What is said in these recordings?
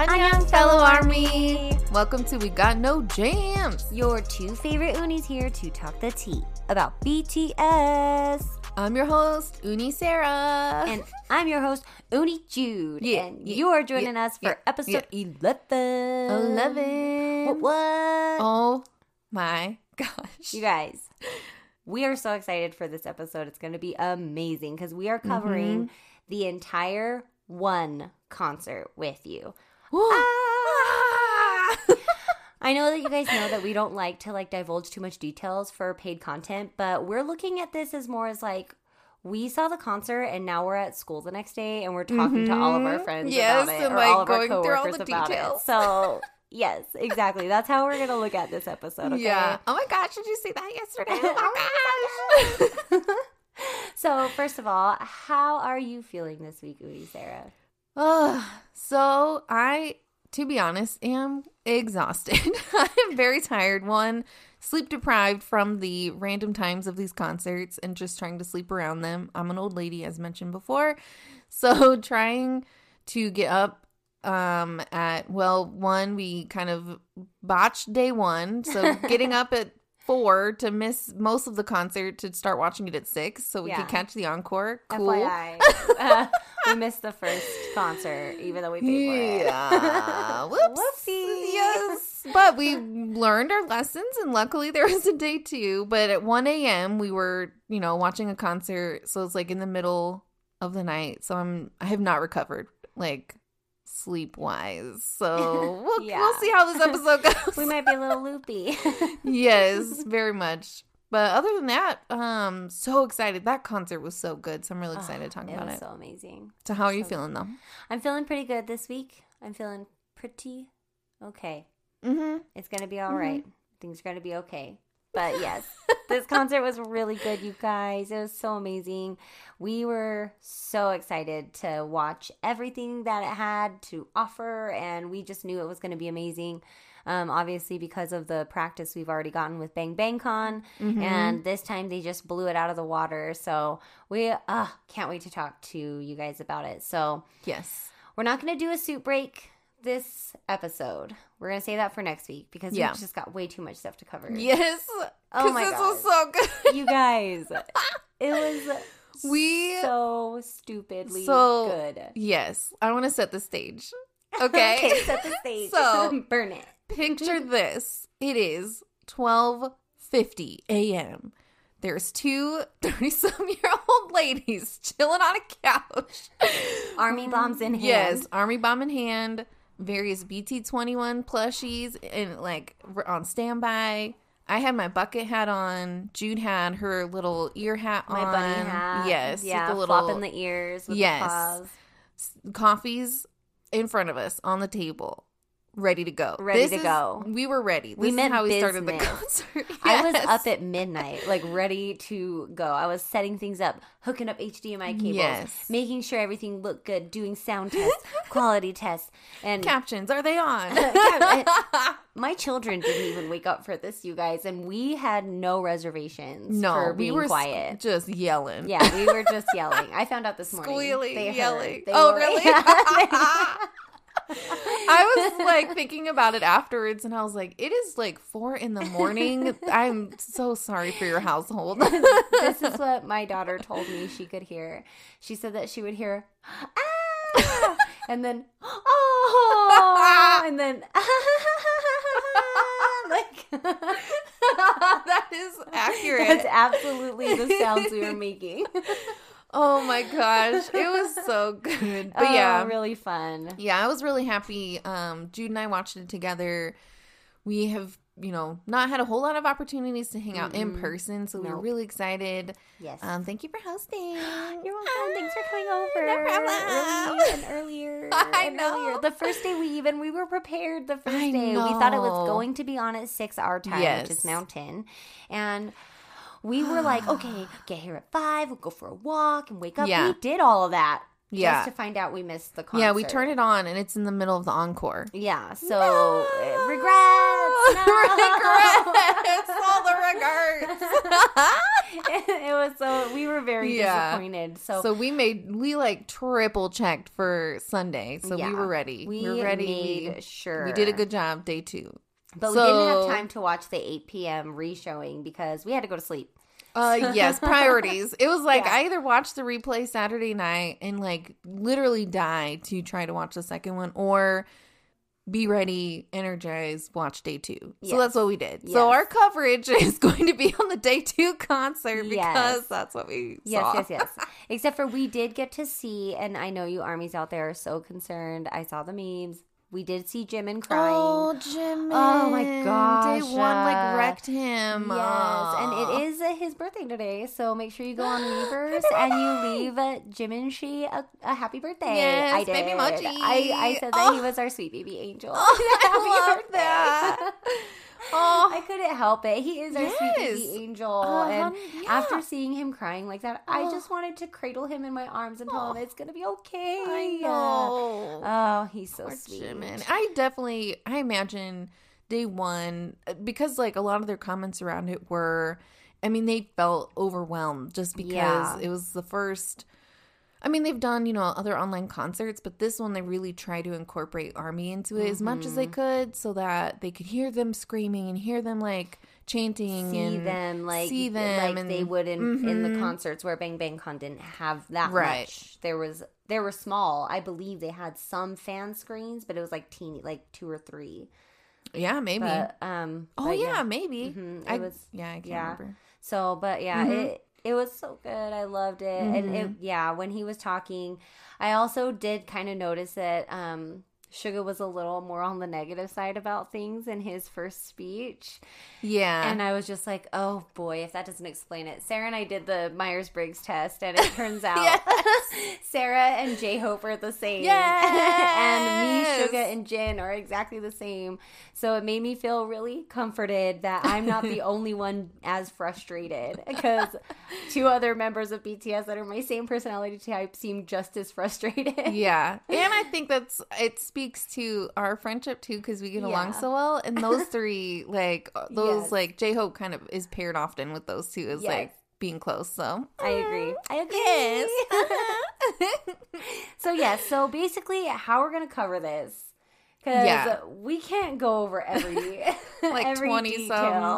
Annyeong, fellow army. Welcome to We Got No Jams. Your two favorite unis here to talk the tea about BTS. I'm your host, Uni Sarah. And I'm your host, Uni Jude. Yeah, and yeah, you are joining yeah, us for yeah, episode 11. 11. What, what? Oh my gosh. You guys, we are so excited for this episode. It's going to be amazing because we are covering Mm-hmm. the entire one concert with you. Ah. I know that you guys know that we don't like to like divulge too much details for paid content, but we're looking at this as more as like we saw the concert and now we're at school the next day and we're talking to all of our Mhm. friends Yes, about it and, or like, all of going our through all coworkers the details. it. So yes, exactly. That's how we're gonna look at this episode. Okay? Yeah. Oh my gosh, did you see that yesterday? Oh my gosh. So first of all, how are you feeling this week, Uni Sarah? Ugh. so I, to be honest, am exhausted. I am very tired. One, sleep deprived from the random times of these concerts and just trying to sleep around them. I'm an old lady, as mentioned before. So trying to get up um at well one we kind of botched day one so getting up at four to miss most of the concert to start watching it at six so we Yeah. could catch the encore cool FYI, uh, we missed the first concert, even though we paid for it. Yeah. Whoops. Whoopsie. Yes. But we learned our lessons, and luckily there was a day two. But at 1 a.m., we were, you know, watching a concert. So it's like in the middle of the night. So I'm, I have not recovered, like, sleep wise. So we'll, Yeah. we'll see how this episode goes. we might be a little loopy. yes, very much. But other than that, um, so excited. That concert was so good. So I'm really excited to talk it about it. so amazing. So how are you so feeling though? I'm feeling pretty good this week. I'm feeling pretty okay. Mm-hmm. It's gonna be all right. Things are gonna be okay. But yes, this concert was really good, you guys. It was so amazing. We were so excited to watch everything that it had to offer, and we just knew it was going to be amazing. Um, obviously, because of the practice we've already gotten with Bang Bang Con, and this time they just blew it out of the water. So we uh, can't wait to talk to you guys about it. So Yes. we're not going to do a suit break this episode. We're to say that for next week because Yeah. we've just got way too much stuff to cover. Yes. Oh my god. this was so good. You guys, it was We so stupidly so good. yes. I want to set the stage. Okay. okay, set the stage. So- burn it. Picture this. It is 12:50 a.m. There's two 30-some-year-old ladies chilling on a couch. Army bombs in hand. Yes, army bomb in hand, various BT21 plushies and like on standby. I had my bucket hat on. Jude had her little ear hat My on. bunny hat. Yes, with Yeah, the little flopping the ears with Yes. the coffees in front of us on the table, ready to go. Ready This to is- go. We were ready. This We is meant how we started the concert. I was up at midnight, like ready to go. I was setting things up, hooking up HDMI cables, Yes. making sure everything looked good, doing sound tests, quality tests, and captions. Are they on? My children didn't even wake up for this, you guys, and we had no reservations no, for we were quiet. just yelling. Yeah, we were just yelling. I found out this morning. Squealing, They yelling. They Oh, were- really? Yeah. I was like thinking about it afterwards, and I was like, "It is like four in the morning. I'm so sorry for your household." this is what my daughter told me she could hear. She said that she would hear, ah, and then, oh, and then, like, that is accurate. that's absolutely the sounds we were making. Oh my gosh, it was so good. But Oh, yeah, really fun. Yeah, I was really happy. Um, Jude and I watched it together. We have you know, not had a whole lot of opportunities to hang out in person. So we were Nope. really excited. Yes. Um, thank you for hosting. You're welcome. Thanks for coming Ah, over. no problem. Early and earlier. I and know. Earlier. The first day we even we were prepared. The first I day we thought it was going to be on at six our time, Yes. which is Mountain, and. We were like, okay, get here at five. We'll go for a walk and wake up. Yeah. We did all of that Yeah. just to find out we missed the concert. Yeah, we turn it on and it's in the middle of the encore. Yeah, so uh, regrets. No. regrets. All the regrets. it was so we were very Yeah. disappointed. So, So we made we like triple checked for Sunday, so Yeah. we were ready. we were ready. We- sure We did a good job day two. But we didn't have time to watch the 8 p.m. re-showing because we had to go to sleep. Uh yes, priorities. It was like Yeah. I either watched the replay Saturday night and like literally die to try to watch the second one or be ready, energized, watch day two. So that's what we did. So our coverage is going to be on the day two concert because Yes. that's what we Yes, saw. yes, yes. Except for we did get to see, and I know you armies out there are so concerned. I saw the memes. We did see Jimin crying. Oh, Jimmy. Oh, my gosh, Day one like wrecked him. Yes, and it is uh, his birthday today, so make sure you go on Weverse and you leave uh, Jim and she a, a happy birthday. Yes, I did. baby Mochi. I, I said that he Oh. was our sweet baby angel. Oh, Happy I love birthday. that. Oh, I couldn't help it. He is our sweet baby angel. Uh, and yeah. after seeing him crying like that, I Oh. just wanted to cradle him in my arms and tell him Oh. it's gonna be okay. I know. Oh, he's so Poor sweet. Jimin. I definitely, I imagine day one because like a lot of their comments around it were, I mean, they felt overwhelmed just because Yeah. it was the first. I mean, they've done, you know, other online concerts, but this one they really try to incorporate Army into it as much as Mm-hmm. they could so that they could hear them screaming and hear them like chanting See and them like see them like and, they would in in the Mhm. concerts where Bang Bang Con didn't have that Right. much. There was they were small. I believe they had some fan screens, but it was like teeny, like two or three. Yeah, maybe. But um, oh but yeah, maybe. Mhm, it I was- yeah, I can't yeah. remember. So, but yeah, Mhm. it it was so good. I loved it, and Mm-hmm. it yeah. When he was talking, I also did kind of notice that um, Suga was a little more on the negative side about things in his first speech, Yeah. and I was just like, oh boy, if that doesn't explain it. Sarah and I did the Myers Briggs test, and it turns out Sarah and J Hope are the same, and me, Suga, and Jin are exactly the same. So it made me feel really comforted that I'm not the only one as frustrated because two other members of BTS that are my same personality type seem just as frustrated. yeah and i think that's it speaks to our friendship too because we get along so well and those three like uh, those Yes. like j-hope kind of is paired often with those two as Yes. like being close so I agree. I agree. yes So yes, so basically how we're gonna cover this. Because Yeah. we can't go over every Like every 20 detail.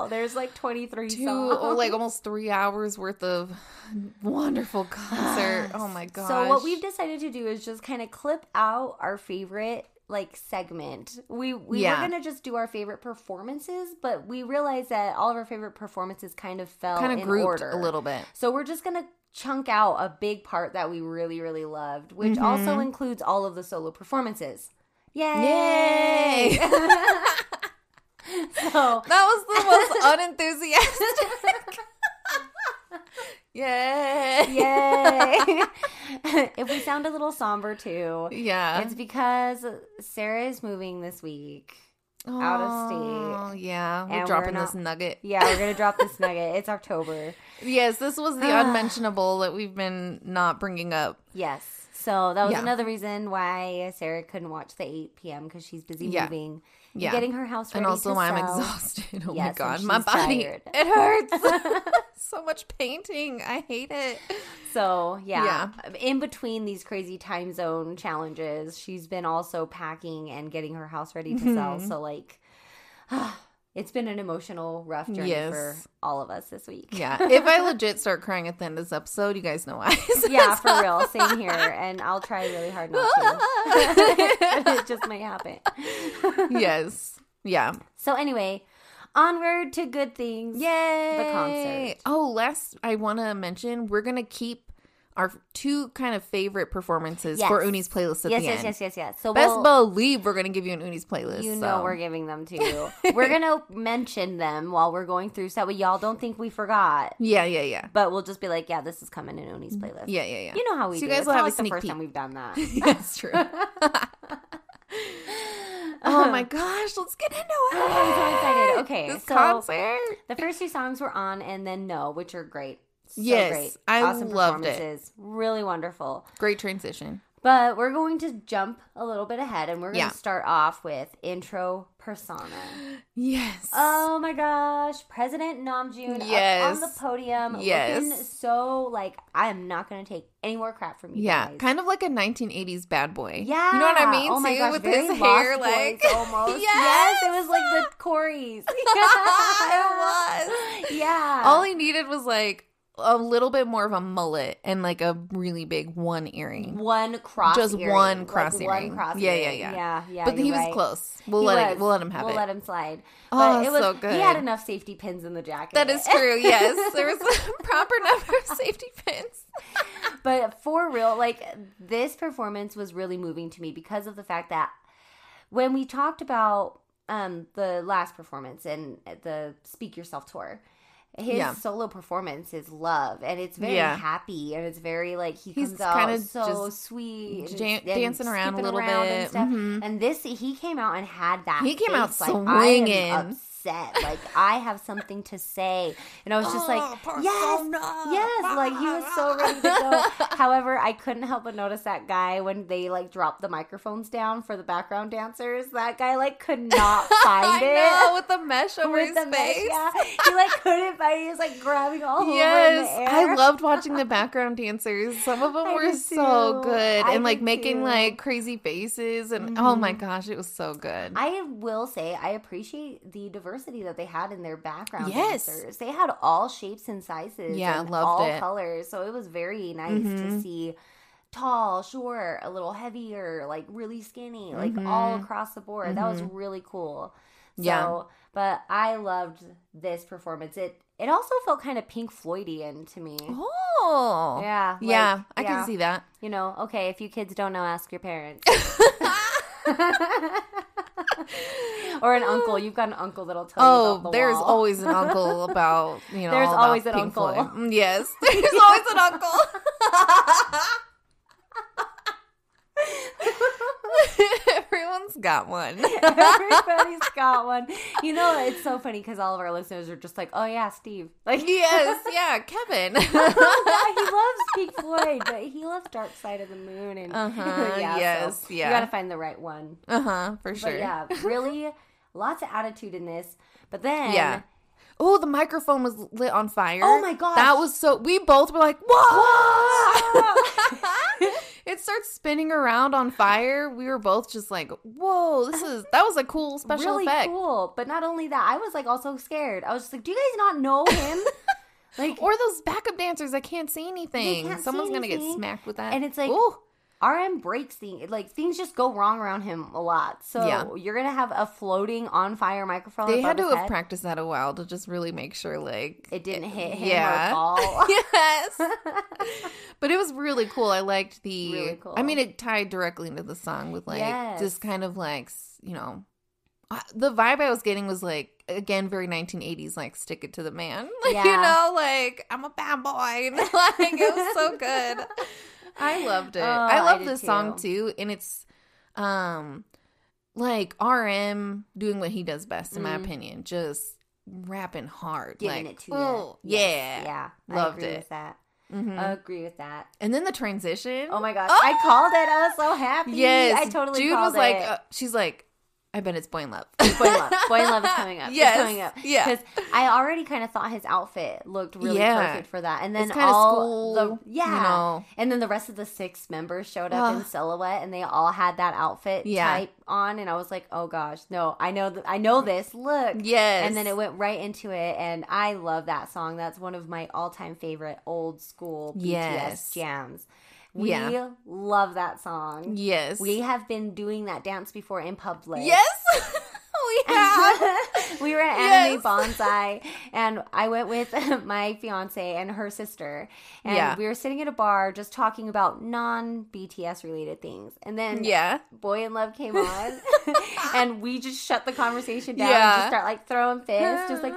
some- There's like 23 two songs. oh, like almost three hours worth of wonderful concert oh my god So what we've decided to do is just kind of clip out our favorite like segment. We we Yeah. were gonna just do our favorite performances, but we realized that all of our favorite performances kind of fell kind of in grouped order a little bit So we're just gonna chunk out a big part that we really really loved, which mm-hmm. also includes all of the solo performances. Yay! Yay! so that was the most unenthusiastic Yay! Yay! if we sound a little somber too, Yeah. it's because Sarah is moving this week. out of oh, state. Oh, Yeah, we're And we're dropping this nugget. Yeah, we're gonna drop this nugget. It's October. Yes, this was the unmentionable that we've been not bringing up. Yes. So that was Yeah. another reason why Sarah couldn't watch the 8 p.m. because she's busy Yeah. moving, Yeah. getting her house ready. And also why I'm exhausted. Oh Yes, my god, my body tired. it hurts. so much painting. I hate it. So yeah, in between these crazy time zone challenges, she's been also packing and getting her house ready to sell. Mm-hmm. So like, it's been an emotional, rough journey Yes. for all of us this week. Yeah. If I legit start crying at the end of this episode, you guys know why. yeah, for real. Same here, and I'll try really hard not to. it just might happen. yes. Yeah. So anyway, onward to good things. Yay! The concert. Oh, last I want to mention, we're gonna keep our two kind of favorite performances Yes. for Uni's playlist at yes, the yes, end. yes, yes, yes. So Best we'll, believe we're gonna give you an Uni's playlist. you know so. we're giving them to you. we're gonna mention them while we're going through, so y'all don't think we forgot. Yeah, yeah, yeah. But we'll just be like, yeah, this is coming in Uni's mm, playlist. Yeah, yeah, yeah. You know how we So do. you guys it's will have a like the first peek. time we've done that. That's true. oh my gosh, let's get into it. I'm so excited. Okay, this so- concert. The first two songs were on, and then No, which are great. So Yes, great. I awesome loved it. Really wonderful. Great transition. But we're going to jump a little bit ahead, and we're going Yeah. to start off with intro persona. Yes. Oh my gosh, President Namjoon Yes. on the podium, Yes. looking so like I am not going to take any more crap from you. yeah, guys. kind of like a 1980s bad boy. Yeah, you know what I mean? Oh my too, gosh, with his hair, like almost. yes, yes, it was like the Coreys. it was. Yeah. All he needed was like a little bit more of a mullet and like a really big one earring. one cross, Just earring, one like cross one earring. cross Yeah, yeah, earring. yeah. yeah, yeah. but he was right. close. We'll He let was. it. We'll let him have we'll it. let him slide. Oh, But it was so He had enough safety pins in the jacket. That is true. Yes, there was a proper number of safety pins. but for real, like this performance was really moving to me because of the fact that when we talked about um the last performance and the Speak Yourself tour, his Yeah. solo performance is love and it's very Yeah. happy and it's very like he He's comes out kinda so sweet jan- and dancing around a little around bit. and stuff. Mhm. And this he came out and had that He came out face, like, swinging. Upset like I have something to say and I was just like yes yes like he was so ready to go however I couldn't help but notice that guy when they like dropped the microphones down for the background dancers that guy like could not find it know with the mesh over with his the mesh, face. yeah he like couldn't find it he was like grabbing all over in Yes, the air I loved watching the background dancers. Some of them I were so too. good I and like making too. like crazy faces and oh Mhm. my gosh, it was so good. I will say I appreciate the diversity that they had in their background Yes. dancers. They had all shapes and sizes. Yeah, and loved all it. colors. So it was very nice to Mhm. see tall, short, a little heavier, like really skinny, like all Mhm. across the board. That was Mhm. really cool. So, Yeah. but I loved this performance. It it also felt kind of Pink Floydian to me. oh, Yeah, like, yeah, I yeah. can see that. You know, okay, if you kids don't know, ask your parents. or an uncle. You've got an uncle that'll tell you. Oh, the there's wall. always an uncle about you know. There's always an Pink uncle. Floyd. Mm, Yes, there's always an uncle. Everyone's got one. Everybody's got one. You know, it's so funny because all of our listeners are just like, "Oh yeah, Steve." Like, yes, yeah, Kevin. he loves Pink Floyd, but he loves Dark Side of the Moon, and Uh-huh, yes, so yeah. You got to find the right one. uh huh, for sure. But yeah, really, lots of attitude in this. But then, Yeah. Oh, the microphone was lit on fire. Oh my god, That was so. We both were like, "Whoa!" It starts spinning around on fire. We were both just like, "Whoa, this is that was a cool special really effect." cool. But not only that, I was like also scared. I was just like, "Do you guys not know him?" like, Or those backup dancers that can't see anything. can't see Someone's gonna get anything. smacked with that. And it's like- Ooh. RM breaks things. Like things just go wrong around him a lot. So Yeah. you're gonna have a floating on fire microphone. they had to have head. practiced that a while to just really make sure, like, It didn't hit him Yeah. or fall. yes. but it was really cool. I liked the. Really cool. I mean, it tied directly into the song with like Yes. just kind of like you know, uh, the vibe I was getting was like again very 1980s, like stick it to the man. Like, you know, like I'm a bad boy. like it was so good. I loved it. Oh, I love this too. song too, and it's um like RM doing what he does best, in my Mhm. opinion. Just rapping hard, Giving like it to oh you. yeah, Yeah. Loved I agree it. with that. Mhm. Agree with that. And then the transition. Oh my gosh. Oh! I called it. I was so happy. Yes, I totally Jude called was like, uh, she's like, I bet it's Boy in Love. Boy in Love. Boy in Love is coming up. Yes, It's coming up. yeah. Because I already kind of thought his outfit looked really Yeah. perfect for that. And then It's all school, the yeah. you know. And then the rest of the six members showed up in silhouette and they all had that outfit Yeah. type on and I was like, "Oh gosh, no. I know th- I know this. Look." Yes. And then it went right into it and I love that song. That's one of my all-time favorite old school BTS Yes. jams. We Yeah. love that song. Yes. We have been doing that dance before in public. Yes. we have. we were at Anime Yes. Banzai, and I went with my fiance and her sister, and Yeah. we were sitting at a bar just talking about non BTS related things, and then Yeah. Boy in Love came on, and we just shut the conversation down and just start like throwing fists, just like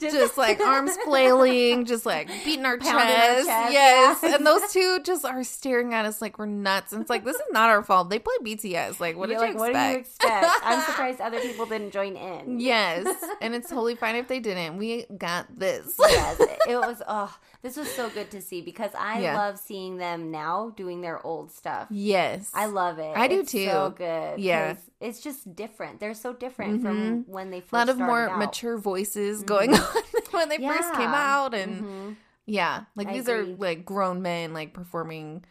just, just like arms flailing, just like beating our Pounding our chest. chest, yes. yeah. And those two just are staring at us like we're nuts. And it's like, this is not our fault. They play BTS. Like, what You're did like, you what do you expect? I'm surprised other people didn't join in. yes. And it's totally fine if they didn't. We got this. yes, it was. Oh, this was so good to see because I Yeah. love seeing them now doing their old stuff. yes. I love it. I do It's too. So good. Yeah. it's just different. They're so different from when they first a lot of more out. Mm-hmm. mature voices going on when they first came out. And Mhm. yeah, like I these are like grown men like performing.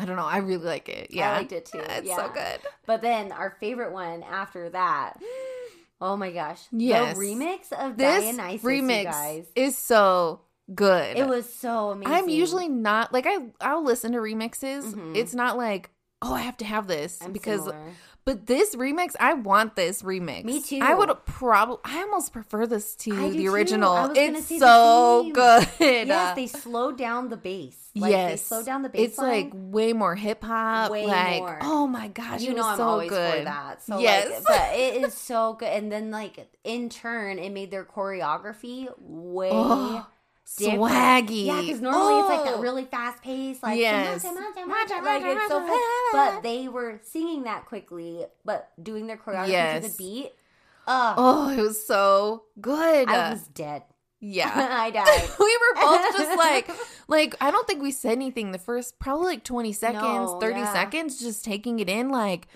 I don't know. I really like it. Yeah. I liked it too. It's yeah. so good. But then our favorite one after that. Oh my gosh! Yes. the remix of This Dionysus, remix is so good. It was so amazing. I'm usually not like I I'll listen to remixes. Mhm. It's not like oh I have to have this I'm because similar. But this remix I want this remix. Me too. I would probably I almost prefer this to I the original. It's so good. yes, they slowed down the bass. Like, yes, they slowed down the bass. It's like way more hip hop. Way like more. oh my gosh, you know I'm so always good. for that. So yes, like, but it is so good. And then like in turn, it made their choreography way Oh, different. swaggy. Yeah, because normally it's like Oh. that really fast pace, like Yes. like it's so fast. But they were singing that quickly, but doing their choreography to the beat. Uh, Oh, it was so good. I was dead. yeah. I died. we were both just like like I don't think we said anything the first probably like 20 seconds, No, 30 yeah. seconds just taking it in like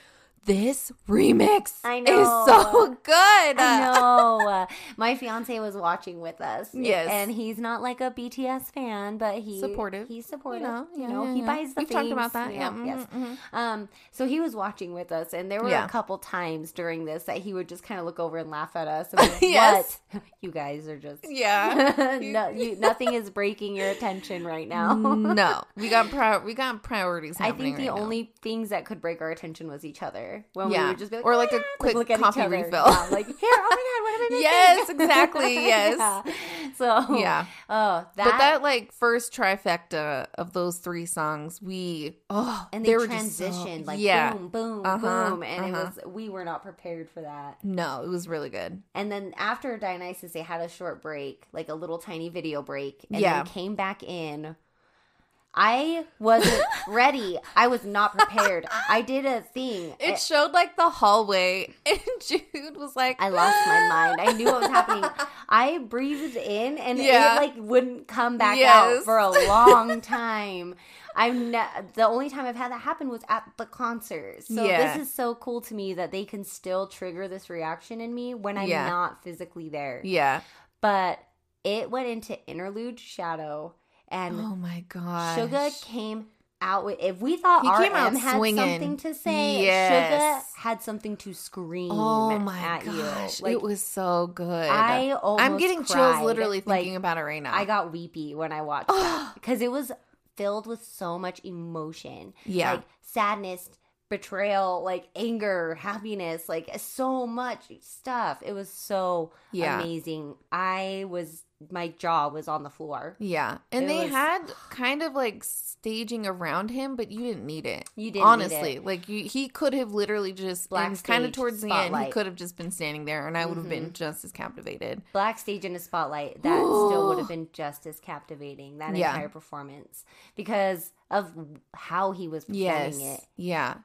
this remix I is so good. I know. My fiance was watching with us. Yes. And he's not like a BTS fan, but he Supportive. He's supportive. You know, You yeah, know, yeah, he yeah. buys the We've talked about that. Yeah. know, Yes. mhm, mhm. Um, so he was watching with us, and there were Yeah. a couple times during this that he would just kind of look over and laugh at us. And like, Yes. What? You guys are just Yeah. no, you, nothing is breaking your attention right now. no. We got pri- we got priorities I think the right now. only things that could break our attention was each other. When Yeah. we would just be like, Or like a quick at coffee refill. Yeah, like, here, oh my god, what am I missing? Yes, exactly, yes. Yeah. So Yeah. Oh, that, but that like first trifecta of those three songs, we oh and they, were just so- transitioned like yeah. boom, boom, Uh-huh, boom, and uh-huh. it was we were not prepared for that. No, it was really good. And then after Dionysus, they had a short break, like a little tiny video break, and Yeah. then came back in. I wasn't ready. I was not prepared. I did a thing. It showed like the hallway, and Jude was like, I lost my mind. I knew what was happening. I breathed in, and Yeah. it like wouldn't come back Yes. out for a long time. I'm ne- the only time I've had that happen was at the concert. So Yeah. this is so cool to me that they can still trigger this reaction in me when I'm Yeah. not physically there. Yeah. But it went into interlude shadow, and Oh my god. Suga came out with. If we thought He RM came out had swinging. something to say, Yes. Suga had something to scream. Oh my at gosh, you. Like, it was so good. I almost I'm getting chills cried. literally Like, thinking about it right now. I got weepy when I watched that because it was filled with so much emotion. Yeah. Like sadness, betrayal, like anger, happiness, like so much stuff. It was so Yeah. amazing. I was my jaw was on the floor. yeah, and It they was- had kind of like staging around him, but you didn't need it. You didn't honestly. it. Like you, he could have literally just Black kind of towards the end. He could have just been standing there, and I would have been Mhm. just as captivated. Black stage in a spotlight, that still would have been just as captivating, that Yeah. entire performance. Because of how he was performing Yes, it. yeah.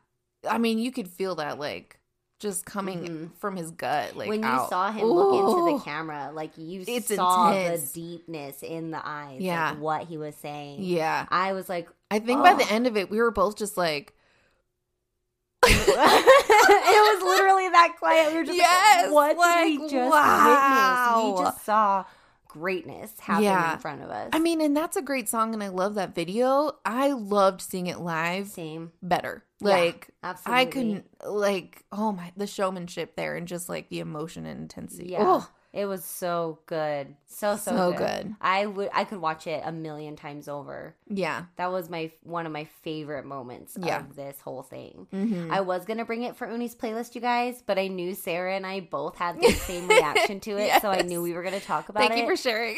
I mean, you could feel that like just coming Mhm. from his gut. Like when you out. saw him look into the camera, like you It's saw intense. the deepness in the eyes, Yeah. like what he was saying. Yeah, I was like, I think by the Oh. end of it, we were both just like, it was literally that quiet. We were just Yes, like, what like, did we just wow. witness? We just saw greatness happen Yeah. in front of us. I mean, and that's a great song, and I love that video. I loved seeing it live same. better. Yeah, Like I couldn't like oh my the showmanship there and just like the emotion and intensity. Yeah. Oh, It was so good. So so, So good. good. I would I could watch it a million times over. yeah. That was my one of my favorite moments Yeah. of this whole thing. Mhm. I was gonna bring it for Uni's playlist, you guys, but I knew Sarah and I both had the same reaction to it, so I knew we were gonna talk about Thank it. Thank you for sharing.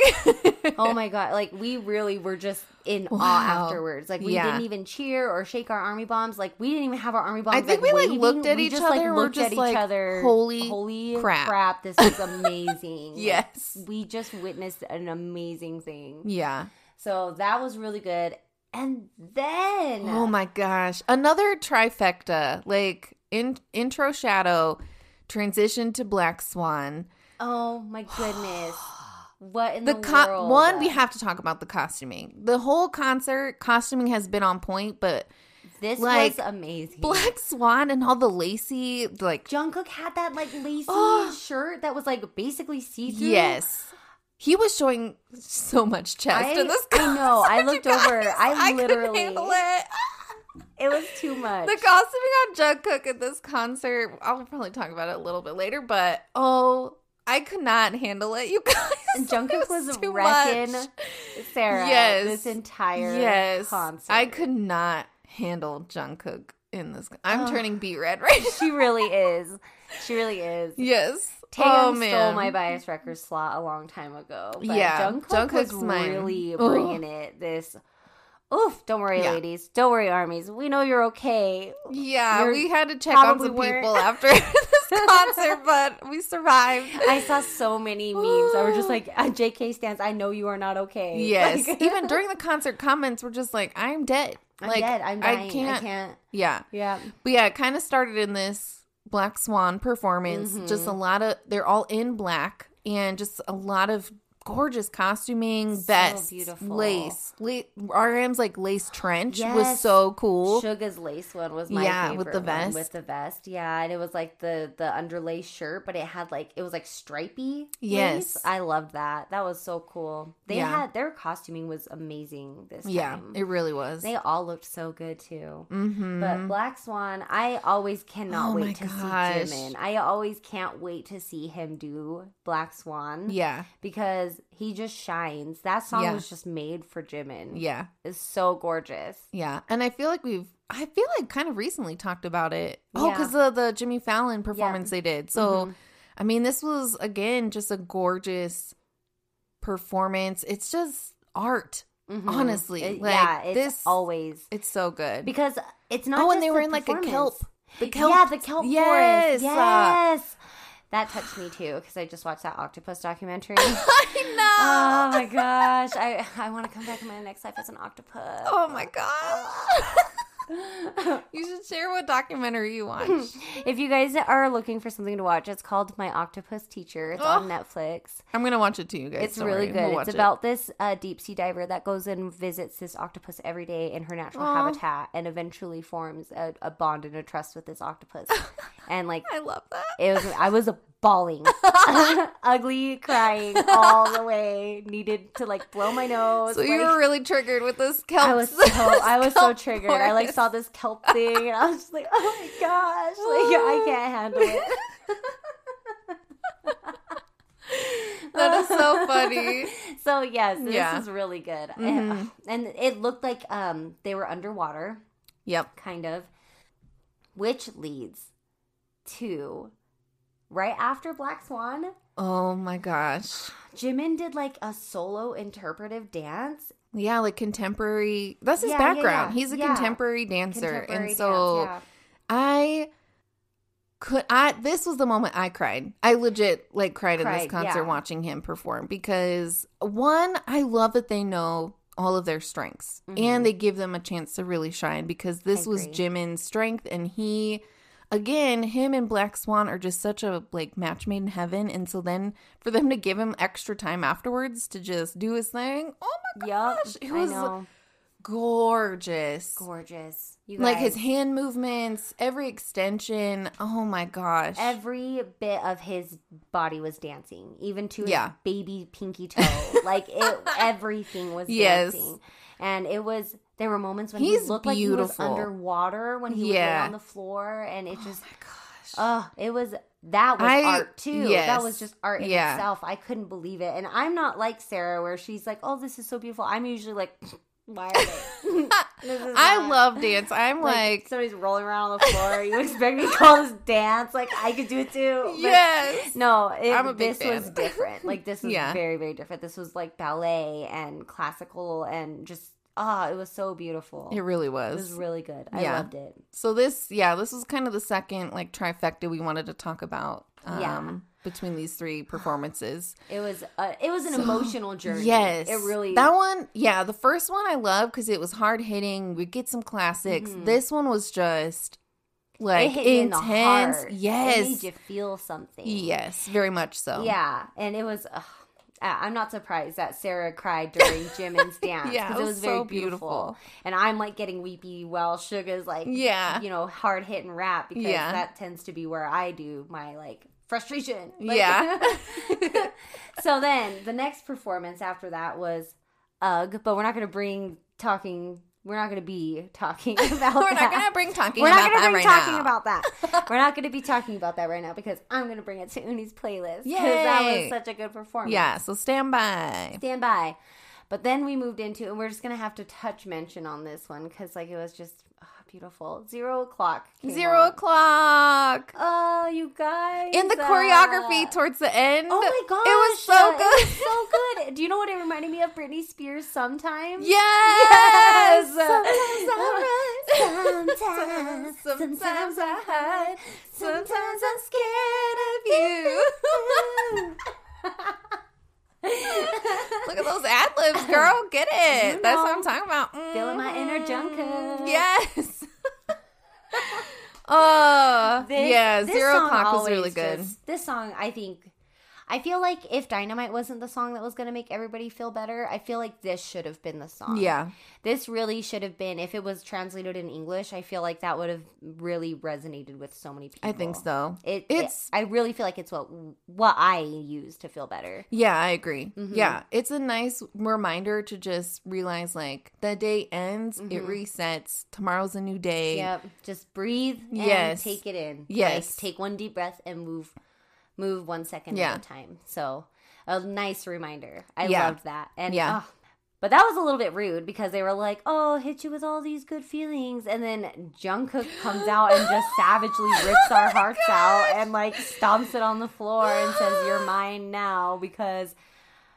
oh my god! Like we really were just in awe afterwards. Like we Yeah. didn't even cheer or shake our army bombs. Like we didn't even have our army bombs. I think we, like, waving. looked at We each just, other, Like, we're looked just, at each like, other. holy holy crap. This is amazing. Like, Yes. we just witnessed an amazing thing. yeah. So that was really good. And then Oh my gosh. Another trifecta. Like in intro shadow, transition to Black Swan. Oh my goodness. What in The the, co- world? one we have to talk about the costuming. The whole concert costuming has been on point, but This like, was amazing. Black Swan and all the lacy like Jungkook had that like lacy Oh. shirt that was like basically see through. yes. He was showing so much chest I- in this I know. I looked you over. guys. I literally- it. It was too much. The costuming on Jungkook at this concert, I'll probably talk about it a little bit later, but oh, I could not handle it, you guys. Jungkook was, too wrecking much. Sarah Yes. this entire Yes, concert. I could not handle Jungkook in this. I'm Ugh. turning beet red right now. She really is. She really is. Yes. Taehyung oh stole my bias wrecker slot a long time ago. But Yeah, Jungkook Jungkook's was mine. really Ugh. bringing it. This. Oof! Don't worry, Yeah. ladies. Don't worry, armies. We know you're okay. Yeah, You're we had to check on some people after concert, but we survived. I saw so many memes that were just like, "JK stans. I know you are not okay." Yes. Like- Even during the concert, comments were just like, "I'm dead. I'm like, dead. I'm dying. I can't. I can't. Yeah, Yeah. but yeah, it kind of started in this Black Swan performance. Just Mm-hmm. a lot of they're all in black and just a lot of gorgeous costuming, vests, beautiful. lace. La- RM's like lace trench was so cool. Suga's lace one was my Yeah, favorite with the vest. with the vest. Yeah, and it was like the the underlay shirt, but it had like it was like stripy. Yes. lace. I loved that. That was so cool. They Yeah. had their costuming was amazing this Yeah, time. it really was. they all looked so good too. mm-hmm. But Black Swan, I always cannot Oh wait to gosh. see Jimin. I always can't wait to see him do Black Swan. yeah, Because he just shines. That song Yeah. was just made for Jimin. yeah. It's so gorgeous. Yeah, and I feel like we've I feel like kind of recently talked about it. Oh, Yeah. because of the Jimmy Fallon performance they did. So, Mhm. I mean, this was again just a gorgeous performance. It's just art. Mhm. Honestly, It- like, yeah, it's this- always It's so good. because it's not. oh, just and they the were in like a kelp. The kelp. Yeah, the kelp Yes, forest. uh, Yes, that touched me too because I just watched that octopus documentary. I know. oh my gosh, I I want to come back in my next life as an octopus. oh my god. you should share what documentary you watched. if you guys are looking for something to watch, it's called My Octopus Teacher. It's on Netflix. I'm gonna watch it too, you guys. It's Don't really worry. We'll good. watch it's it. about this uh, deep sea diver that goes and visits this octopus every day in her natural Aw. habitat and eventually forms a, a bond and a trust with this octopus. and like I love that. it was, I was bawling, ugly, crying all the way. Needed to like blow my nose. So you like- were really triggered with this kelp. I was so I was so triggered. I like forest. Saw this kelp thing and I was just like, oh my gosh, like I can't handle it. That is so funny. So yes, this Yeah. is really good, Mhm. and it looked like um they were underwater, Yep. kind of, which leads to right after Black Swan. Oh my gosh. Jimin did like a solo interpretive dance. Yeah, like contemporary. That's his Yeah, yeah, background. yeah. He's a Yeah. contemporary dancer, Contemporary and so dance, I could. I this was the moment I cried. I legit like cried, in this concert yeah. watching him perform because one, I love that they know all of their strengths and they give them a chance to really shine because this was Mm-hmm. Jimin's strength, and he. Again, him and Black Swan are just such a like match made in heaven, and so then for them to give him extra time afterwards to just do his thing, oh my gosh, Yep, it was gorgeous. Gorgeous. You Like his hand movements, every extension. Oh my gosh. every bit of his body was dancing, even to his Yeah. baby pinky toe. like it, everything was Yes. dancing, and it was. There were moments when He's he looked like he beautiful. was underwater when he was Yeah. lay on the floor, and it oh just, gosh. oh, it was that was I- art too. That was just art in Yeah. itself. I couldn't believe it, and I'm not like Sarah, where she's like, "Oh, this is so beautiful." I'm usually like, "Why are they?" This is I love dance. I'm like, like, somebody's rolling around on the floor. You expect me to call this dance? Like I could do it too. But yes. No, it, I'm a big this was different. Like this was Yeah. very very different. This was like ballet and classical and just ah, it was so beautiful. It really was. It was. really good. I Yeah. loved it. So this, yeah, this was kind of the second like trifecta we wanted to talk about. Um, Yeah. Between these three performances. It was uh, it was an So- emotional journey. Yes. it really is. That one, yeah, the first one I love because it was hard hitting. We get some classics. Mhm. This one was just it like in the intense. heart. yes. it made you feel something. Yes, very much so. Yeah, and it was. ugh, I'm not surprised that Sarah cried during Jimin's dance. Yeah, it it was was very so beautiful. beautiful. And I'm like getting weepy while Suga's like, Yeah. you know, hard hitting rap because Yeah. that tends to be where I do my like frustration. Like- Yeah. so then the next performance after that was Ugh, but we're not going to bring talking. We're not going to be talking about. We're that. not gonna bring talking We're about not going to that be right talking now. about that. We're not going to be talking about that right now because I'm going to bring it to Uni's playlist because that was such a good performance. Yeah, so stand by. stand by. But then we moved into, and we're just going to have to touch mention on this one because like it was just oh, beautiful. Zero o'clock. Zero on. o'clock. Oh, you guys! In the uh, choreography towards the end. Oh my gosh, It was so uh, good. It was so good. Do you know what it reminded me of? Britney Spears. Sometimes. Yes. Sometimes I Sometimes, Sometimes sometimes I hide. Sometimes I'm scared of you. Look at those ad libs, girl. Get it. You That's what. I'm talking about. Feeling my inner. Junker. Yes. Oh, This- yeah. Zero Clock was really good. just- this song, I think, I feel like if Dynamite wasn't the song that was going to make everybody feel better, I feel like this should have been the song. Yeah. This really should have been, if it was translated in English, I feel like that would have really resonated with so many people. I think so. It, It's- it's. I really feel like it's what what I use to feel better. Yeah, I agree. Mhm. Yeah, it's a nice reminder to just realize like the day ends, it Mhm. resets. Tomorrow's a new day. Yep. Just breathe and Yes. take it in. Yes. Like, take one deep breath and move move one second Yeah. at a time. So a nice reminder. I Yeah. loved that. And Yeah. oh, but that was a little bit rude because they were like, "Oh, hit you with all these good feelings," and then Jungkook comes out and just savagely rips our oh hearts out and like stomps it on the floor and says, "You're mine now," because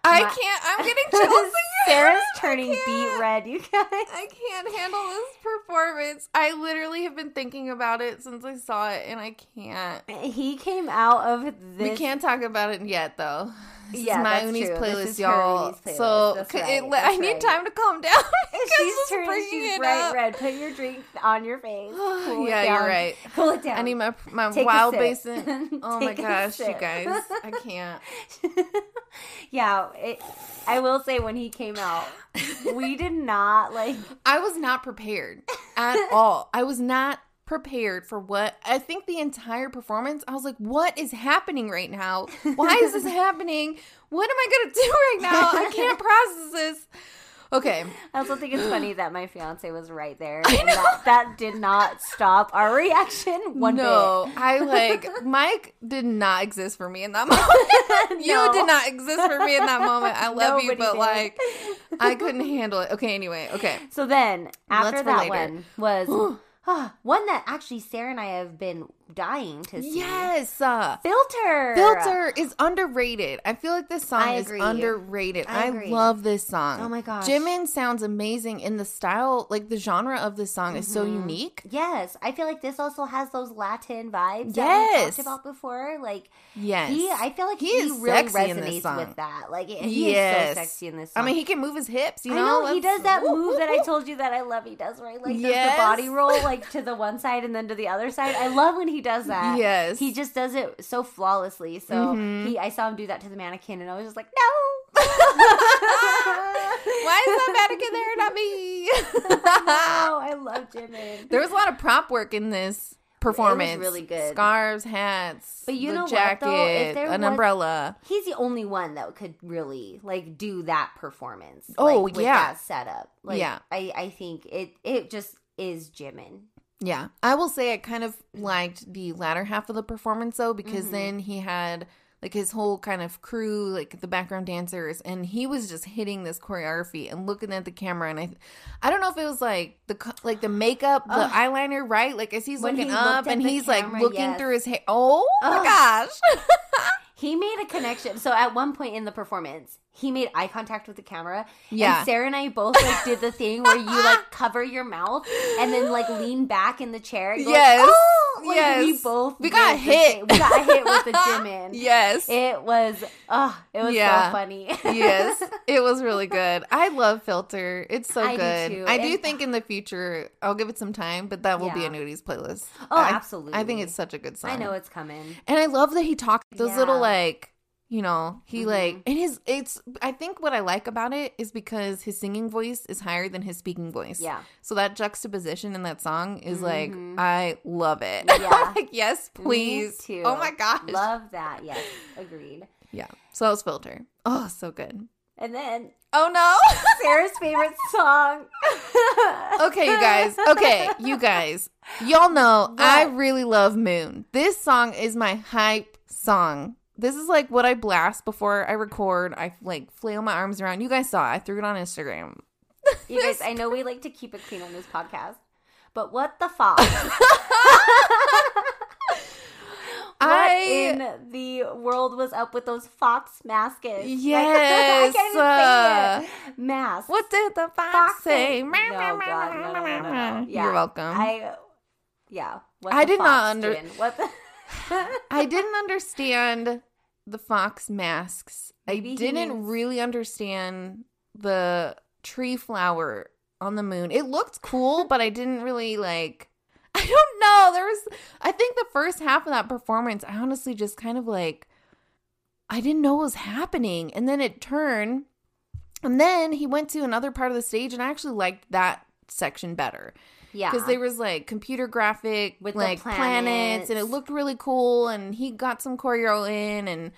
I My- can't. I'm getting chills. Sarah's turning beet red. You guys. I can't handle this performance. I literally have been thinking about it since I saw it, and I can't. He came out of this. we can't talk about it yet, though. This Yeah, my Uni's playlist, y'all. Playlist. So right. it, I need right. time to calm down. She's turning. She's it bright up. red. Put your drink on your face. Cool it yeah, you're right. Cool it down. I need my my Take wild basin. Oh my gosh, you guys, I can't. yeah, it, I will say when he came out, we did not like. I was not prepared at all. I was not prepared for what I think the entire performance. I was like, "What is happening right now? Why is this happening? What am I gonna do right now? I can't process this." Okay, I also think it's funny that my fiance was right there, and that, that did not stop our reaction one no, I like Mike did not exist for me in that moment. bit. You No. did not exist for me in that moment. I love you, but did. like, I couldn't handle it. Okay, anyway, okay. So then, after Let's that one was ah, one that actually Sarah and I have been dying to see. Yes, uh, Filter. Filter is underrated. I feel like this song is underrated. I I, love this song. Oh my gosh. Jimin sounds amazing in the style, like the genre of this song is so Mhm. unique. Yes, I feel like this also has those Latin vibes that we Yes. talked about before. Like Yes. he, I feel like He he, really sexy in this resonates song. with that. Like he Yes. is so sexy in this. I mean, he can move his hips, you I know? know he does that move that I told you that I love. He does right, like Yes. the body roll like to the one side and then to the other side. I love when he does that. Yes. he just does it so flawlessly. So Mhm. he, I saw him do that to the mannequin, and I was just like, no. Why is that mannequin there, not me? oh, I love Jimin. there was a lot of prop work in this performance. really good. Scarves, hats, But you know what, though? If there an was- umbrella. He's the only one that could really like do that performance. Oh, like, with yeah. that setup. Like, Yeah. I I think it it just is Jimin. Yeah, I will say I kind of liked the latter half of the performance though, because Mhm. then he had like his whole kind of crew, like the background dancers, and he was just hitting this choreography and looking at the camera. And I, I don't know if it was like the like the makeup, the Ugh. eyeliner, right? Like as he's When looking he up and he's camera, like looking yes. through his hair. Oh my gosh! He made a connection. So at one point in the performance, he made eye contact with the camera. Yeah. And Sarah and I both like did the thing where you like cover your mouth and then like lean back in the chair. and go, like, Yes. "Oh!" Like, We both We got the hit. We got hit with the Jimin. yes, It was oh, it was Yeah. so funny. yes, it was really good. I love Filter. It's so I do good. too. I do think in the future I'll give it some time, but that will be an Uni's playlist. Oh, I- absolutely. I think it's such a good song. I know it's coming. and I love that he talked those little like you know he Mhm. like and his it's I think what I like about it is because his singing voice is higher than his speaking voice. Yeah. So that juxtaposition in that song is like Mhm. I love it. Yeah. Like yes, Me please. too. Oh my gosh. Love that. Yes. Agreed. yeah. So that was Filter. Oh, so good. And then Oh no. Sarah's favorite song. okay, you guys. Okay, you guys. Y'all know I really love Moon. This song is my hype song. This is like what I blast before I record. I like flail my arms around. You guys saw. it. I threw it on Instagram. You guys, I know we like to keep it clean on this podcast, but what the fuck? what I- in the world was up with those fox masks? Yes, I can't even say it. Uh, masks. What did the fox, Fox say? No, God, no, no, no, no. Yeah. You're welcome. I, yeah. What I did not fox under- doing? What the? Didn't understand the fox masks. Maybe I didn't really understand the tree flower on the moon. It looked cool, but I didn't really like. I don't know. There was. I think the first half of that performance, I honestly just kind of like. I didn't know what was happening, and then it turned, and then he went to another part of the stage, and I actually liked that section better yeah. because there was like computer graphic With like planets. and it looked really cool and he got some choreo in and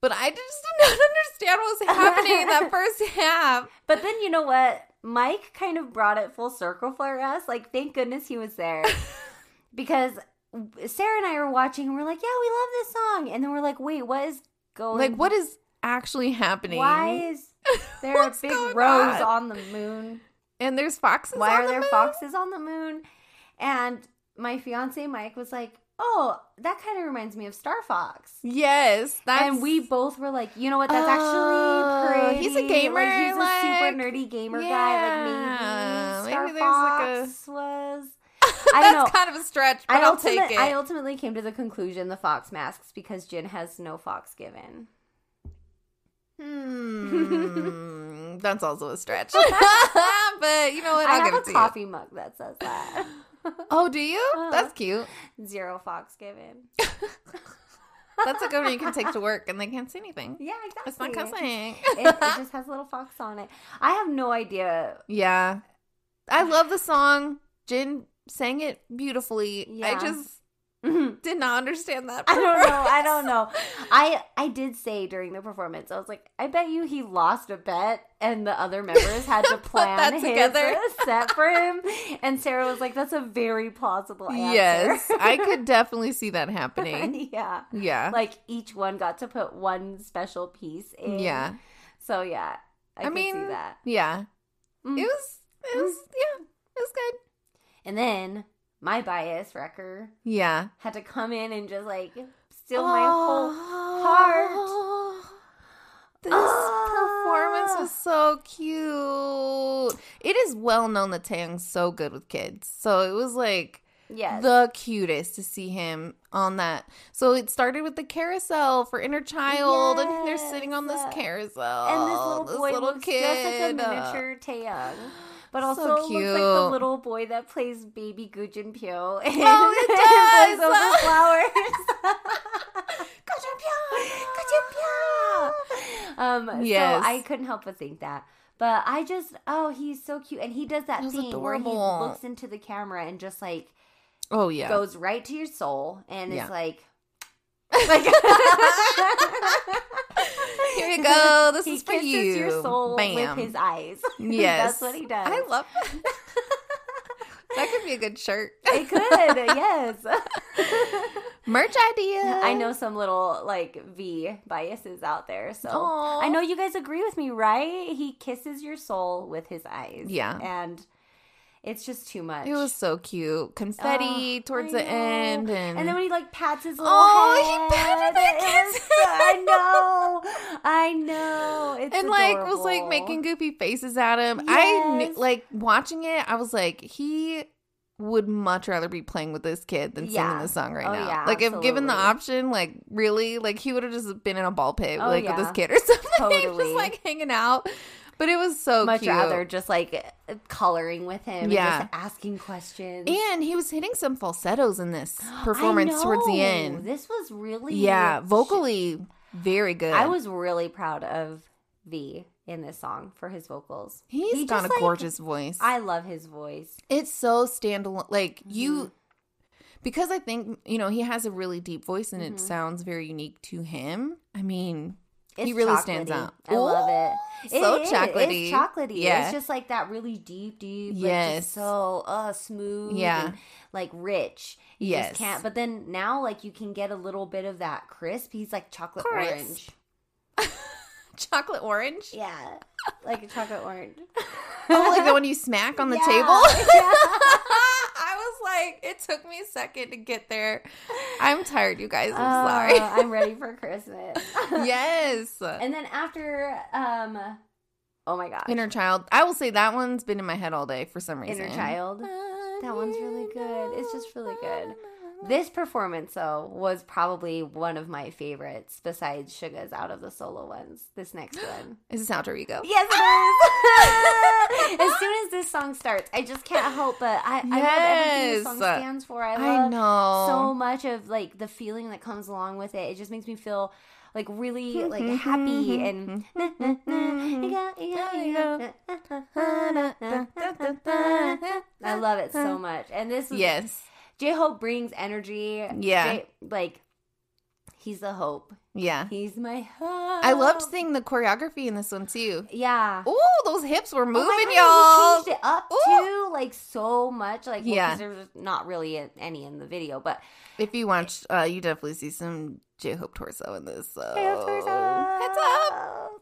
but i just did not understand what was happening in that first half But then you know what? Mike kind of brought it full circle for us. Like, thank goodness he was there. because Sarah and I were watching and we're like, yeah, we love this song. And then we're like, wait, what is going like what is actually happening Why is there a big rose on? on the moon? And there's foxes Why on are the there moon? foxes on the moon? And my fiance Mike was like, oh, that kind of reminds me of Star Fox. yes that's And we both were like, you know what? That's Oh, actually pretty. he's a gamer, Like, he's a like- super nerdy gamer Yeah, guy. Like maybe Star maybe there's, like, Fox was. I that's know. kind of a stretch but I, i'll take it I ultimately came to the conclusion the fox masks because Jin has no fox given. Hmm that's also a stretch but you know what I i'll have give a it to coffee mug that says that. oh do you Uh-huh. that's cute Zero fox given. That's a good one you can take to work and they can't see anything. Yeah, exactly. It's not cussing. it, it just has a little fox on it. I have no idea. yeah. I love the song. Jin sang it beautifully. Yeah. I just I did not understand that. Part. I don't know. I don't know. I I did say during the performance, I was like, I bet you he lost a bet, and the other members had to plan his together. set for him. And Sarah was like, "That's a very plausible answer." Yes, I could definitely see that happening. yeah, Yeah. like each one got to put one special piece in. yeah. So yeah, I, I, could mean, see that. yeah. Mm. It was, it was, yeah, it was good. And then my bias wrecker Yeah. had to come in and just like steal my whole heart. Oh, This Ah. performance was so cute. It is well known that Taehyung's so good with kids. So it was like yes. the cutest to see him on that. So it started with the carousel for inner child, and they're sitting on this carousel. and this little boy little looks just like a miniature Taehyung. But So also looks like the little boy that plays baby Gu Jun Pyo in Oh, it does! Boys Over Flowers. um, Yes. So I couldn't help but think that. But I just, oh, he's so cute, and he does that was thing where he looks into the camera and just like Oh yeah. goes right to your soul, and Yeah. is like, like Here you go. This he is for you. your soul Bam. with his eyes. Yes. that's what he does. I love that. that could be a good shirt. It could, yes. Merch idea. I know some little like V biases out there, so Aw. I know you guys agree with me, right? He kisses your soul with his eyes, Yeah. and it's just too much. It was so cute. Confetti Oh, towards I the end, and, And then when he like pats his little Oh, he head, patted that kid's I know, I know. It's and like was like making goofy faces at him. I knew, like watching it. I was like, he would much rather be playing with this kid than singing Yeah. this song right Oh, now. yeah, like if given the option, like really, like he would have just been in a ball pit Oh, like with this kid or something, Totally. just like hanging out. But it was so much cute. rather just like coloring with him, Yeah. and just asking questions. And he was hitting some falsettos in this performance towards the end. This was really Yeah, vocally very good. I was really proud of V in this song for his vocals. He's He got a like- gorgeous voice. I love his voice. it's so standalone. Like you, Mm-hmm. because I think you know he has a really deep voice and Mm-hmm. it sounds very unique to him. I mean, It's he really stands out. I love it. Ooh, so It chocolatey. It's chocolatey. Yeah. It's just like that really deep, deep. Like Yes. so uh smooth. Yeah. and, like rich. You Yes. can't. But then now, like you can get a little bit of that crisp. He's like chocolate Crisp. orange. Chocolate orange. Yeah, like a chocolate orange. Oh, like the one you smack on the Yeah, table. yeah. Was like, it took me a second to get there. I'm tired, you guys. I'm Oh, sorry. I'm ready for Christmas. yes. And then after, um, oh my gosh, Inner child. I will say that one's been in my head all day for some reason. Inner Child. That one's really good. It's just really good. This performance, though, was probably one of my favorites besides Suga's out of the solo ones. This next one. Is this Alter Ego? Yes, it is. as soon as this song starts, I just can't help but I, I love everything this song stands for. I I love know. so much of like the feeling that comes along with it. It just makes me feel like really like happy and I love it so much. And this is Yes. J Hope brings energy. Yeah. J- like he's a hope. Yeah. He's my hope. I loved seeing the choreography in this one too. Yeah. Oh, those hips were Oh moving, God, y'all. He changed it up Ooh. too, like so much. Like, well, Yeah. there's not really any in the video, but If you watch, uh, you definitely see some J Hope torso in this. So J-Hope torso. heads up,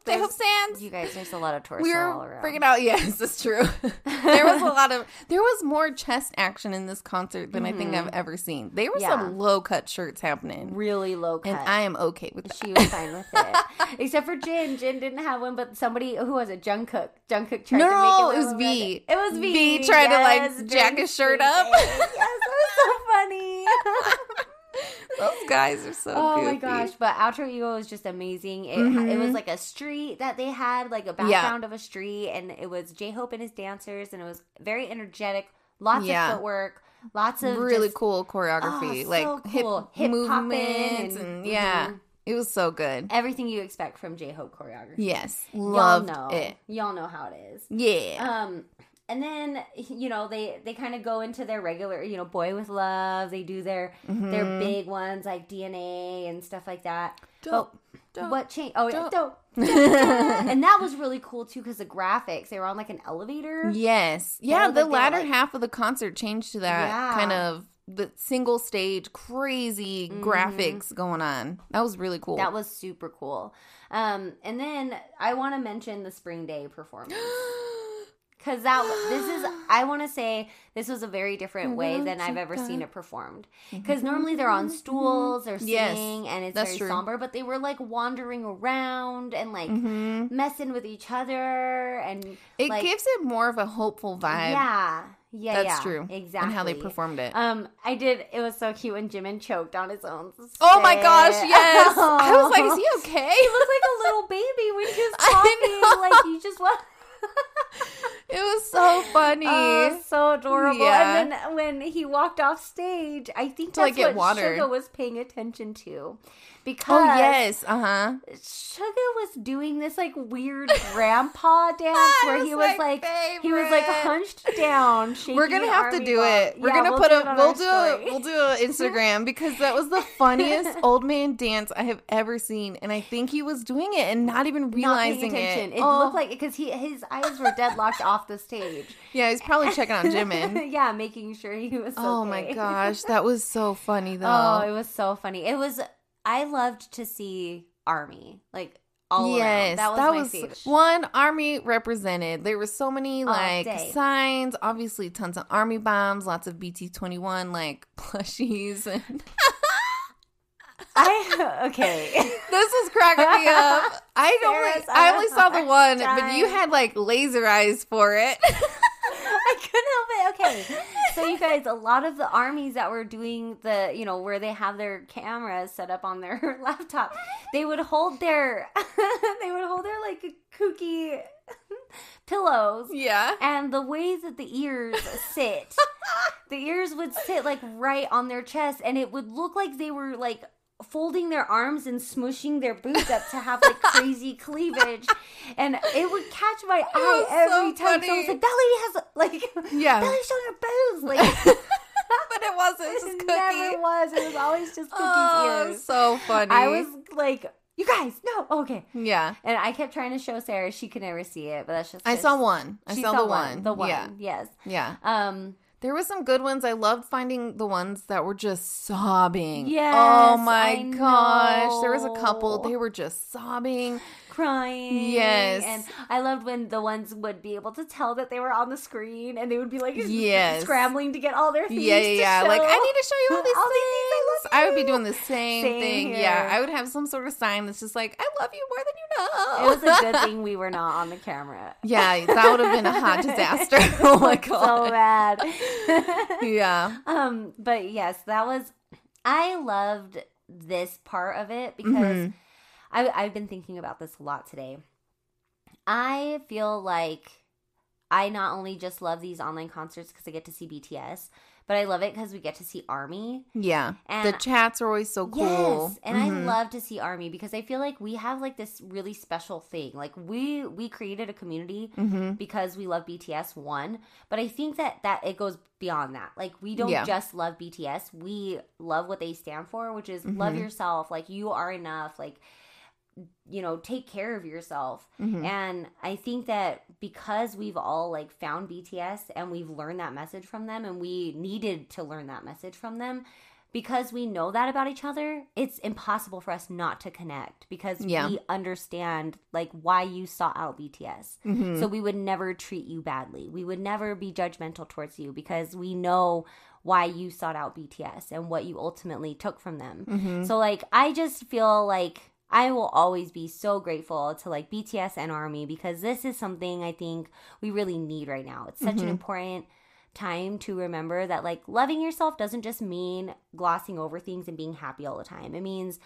J There's- Hope stands. You guys, there's a lot of torso we all were around. freaking out. Yes, that's true. there was a lot of there was more chest action in this concert than I think I've ever seen. There were Mm-hmm. Yeah. some low cut shirts happening, really low cut. and I am okay with that. she was fine with it, except for Jin. Jin didn't have one, but somebody who was it? Jungkook. Jungkook tried No, to make it. No, it was V. like- It was V. V tried to, like, jack his shirt up. Yes, it was so funny. Those guys are so. Oh my gosh! But Outro Ego was just amazing. It it was like a street that they had, like a Mm-hmm. Yeah. background of a street, and it was J Hope and his dancers, and it was very energetic. Lots Yeah. of footwork, lots of really just- cool choreography, Oh, like so hip cool. Hip movements, and, and- yeah, mhm. it was so good. everything you expect from J Hope choreography. Yes, Y'all know, it. y'all know how it is. Yeah, Um, and then you know they they kind of go into their regular you know Boy With Luv. They do their Mm-hmm. their big ones like DNA and stuff like that. Dope, dope, what change Oh, yeah, dope. dope. and that was really cool too because the graphics they were on like an elevator. yes, yeah. The like latter like- half of the concert changed to that Yeah. kind of the single stage crazy graphics going on. That was really cool. Mm-hmm. That was super cool. Um, and then I want to mention the Spring Day performance. Cause that this is I want to say this was a very different way than I've ever seen it performed. Because normally they're on stools, they're Yes, singing, and it's very true. somber. But they were like wandering around and like messing with each other, and Mm-hmm. it like, gives it more of a hopeful vibe. yeah, yeah, That's yeah, true. exactly. And how they performed it. Um, I did. It was so cute when Jimin choked on his own. oh my gosh, spit. yes. I was like, is he okay? He looked like a little baby when he was talking. Like you just want. It was so funny. Oh, so adorable. Yeah. And then when he walked off stage, I think To, like, that's what water. Suga was paying attention to. Because Oh yes, uh huh. Suga was doing this like weird grandpa dance where he was like he was like hunched down. We're gonna have to do ball. it. We're Yeah, gonna we'll put a we'll do a we'll do a Instagram because that was the funniest old man dance I have ever seen, and I think he was doing it and not even Not realizing attention. it. It Oh. looked like because he his eyes were deadlocked off the stage. yeah, he's probably checking on Jimin. yeah, making sure he was. Oh my gosh, that was so funny though. Oh, it was so funny. It was. I loved to see Army like all yes, around. That was my favorite. one army represented. There were so many like signs, obviously tons of army bombs, lots of BT twenty one like plushies, and I okay. this was cracking me up. I. Sarah's Like, I only saw the one, but you had like laser eyes for it. I couldn't help it. Okay. So you guys, a lot of the armies that were doing the, you know, where they have their cameras set up on their laptop, they would hold their they would hold their like Cooky pillows. yeah. And the way that the ears sit, the ears would sit like right on their chest, and it would look like they were like folding their arms and smushing their boobs up to have like crazy cleavage. And it would catch my eye every so time. So I was like, that lady has like, Yeah. lady's showing her boobs. Like, but it wasn't. It was just never was. It was always just Cooky's oh, ears. so funny. I was like, you guys, no, okay. Yeah. And I kept trying to show Sarah. She could never see it, but that's just. I saw one. I she saw, the one. The one. Yeah. Yes. Yeah. Um. There were some good ones. I loved finding the ones that were just sobbing. Oh yes, Oh my gosh. There was a couple. They were just sobbing. Crying. Yes. And I loved when the ones would be able to tell that they were on the screen and they would be like Yes. scrambling to get all their things. Yeah, yeah, yeah. Like. I need to show you all these All these things. things, I I would be doing the same, Same thing. here. Yeah. I would have some sort of sign that's just like, I love you more than you know. It was a good thing we were not on the camera. yeah, that would have been a hot disaster. oh my god. so bad. yeah. um, but yes, that was I loved this part of it because Mhm. I, I've been thinking about this a lot today. I feel like I not only just love these online concerts because I get to see BTS, but I love it because we get to see Army. Yeah. And the chats are always so cool. Yes, and I Mhm. love to see Army because I feel like we have like this really special thing. Like we we created a community Mhm. because we love BTS one, but I think that that it goes beyond that. Like we don't Yeah. just love BTS, we love what they stand for, which is love Mhm. yourself. Like you are enough. Like you know, take care of yourself. Mhm. And I think that because we've all like found BTS and we've learned that message from them and we needed to learn that message from them, because we know that about each other, it's impossible for us not to connect because Yeah. we understand like why you sought out BTS. Mhm. So we would never treat you badly. We would never be judgmental towards you because we know why you sought out BTS and what you ultimately took from them. Mhm. So like I just feel like I will always be so grateful to like BTS and Army because this is something I think we really need right now. It's such an Mhm. important time to remember that like loving yourself doesn't just mean glossing over things and being happy all the time. It means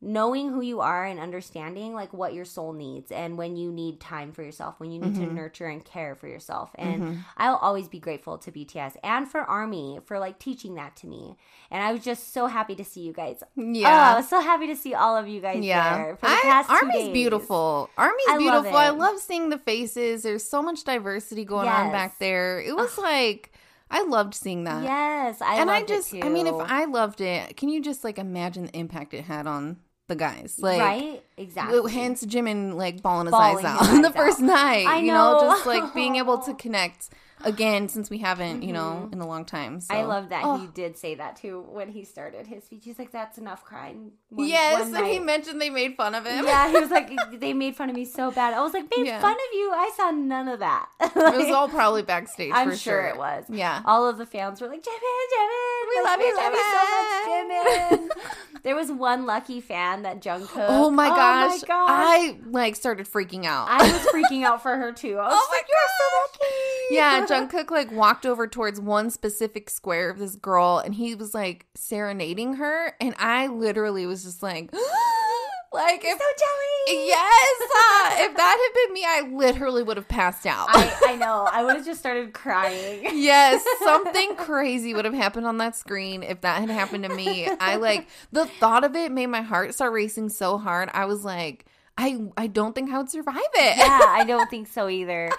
knowing who you are and understanding like what your soul needs and when you need time for yourself, when you need to Mhm. nurture and care for yourself. And Mhm. I'll always be grateful to BTS and for Army for like teaching that to me. And I was just so happy to see you guys. Oh, I was so happy to see all of you guys yeah. there for the I- past two Army's beautiful. Army's I love beautiful. I love seeing the faces. There's so much diversity going on back there. It was like I loved seeing that. Yes, I and I just I mean if. I loved it, can you just like imagine the impact it had on the guys? Like right, exactly. hence Jimin like balling his Bawling eyes his out on the eyes first out. night. I you know, know. just like being able to connect again since we haven't, you know, Mhm. in a long time. So I love that Oh. he did say that too when he started his speech. He's like, "That's enough crying." one- yes, one and he mentioned they made fun of him. Yeah, he was like, they made fun of me so bad. I was like, made Yeah. fun of you? I saw none of that. it was all probably backstage. I'm for sure sure it was. Yeah. All of the fans were like, Jimin, Jimin, We like, love you, so much, Jimin. there was one lucky fan that Jungkook. Oh my gosh. gosh. I like started freaking out. I was freaking out for her too. I was Oh my like, you're so lucky. yeah, Jungkook like walked over towards one specific square of this girl and he was like serenading her and I literally was just like Like if so jelly. yes, uh, if that had been me, I literally would have passed out. I, I know. I would have just started crying. yes, something crazy would have happened on that screen if that had happened to me. I like the thought of it made my heart start racing so hard. I was like, I I don't think I would survive it. yeah, I don't think so either.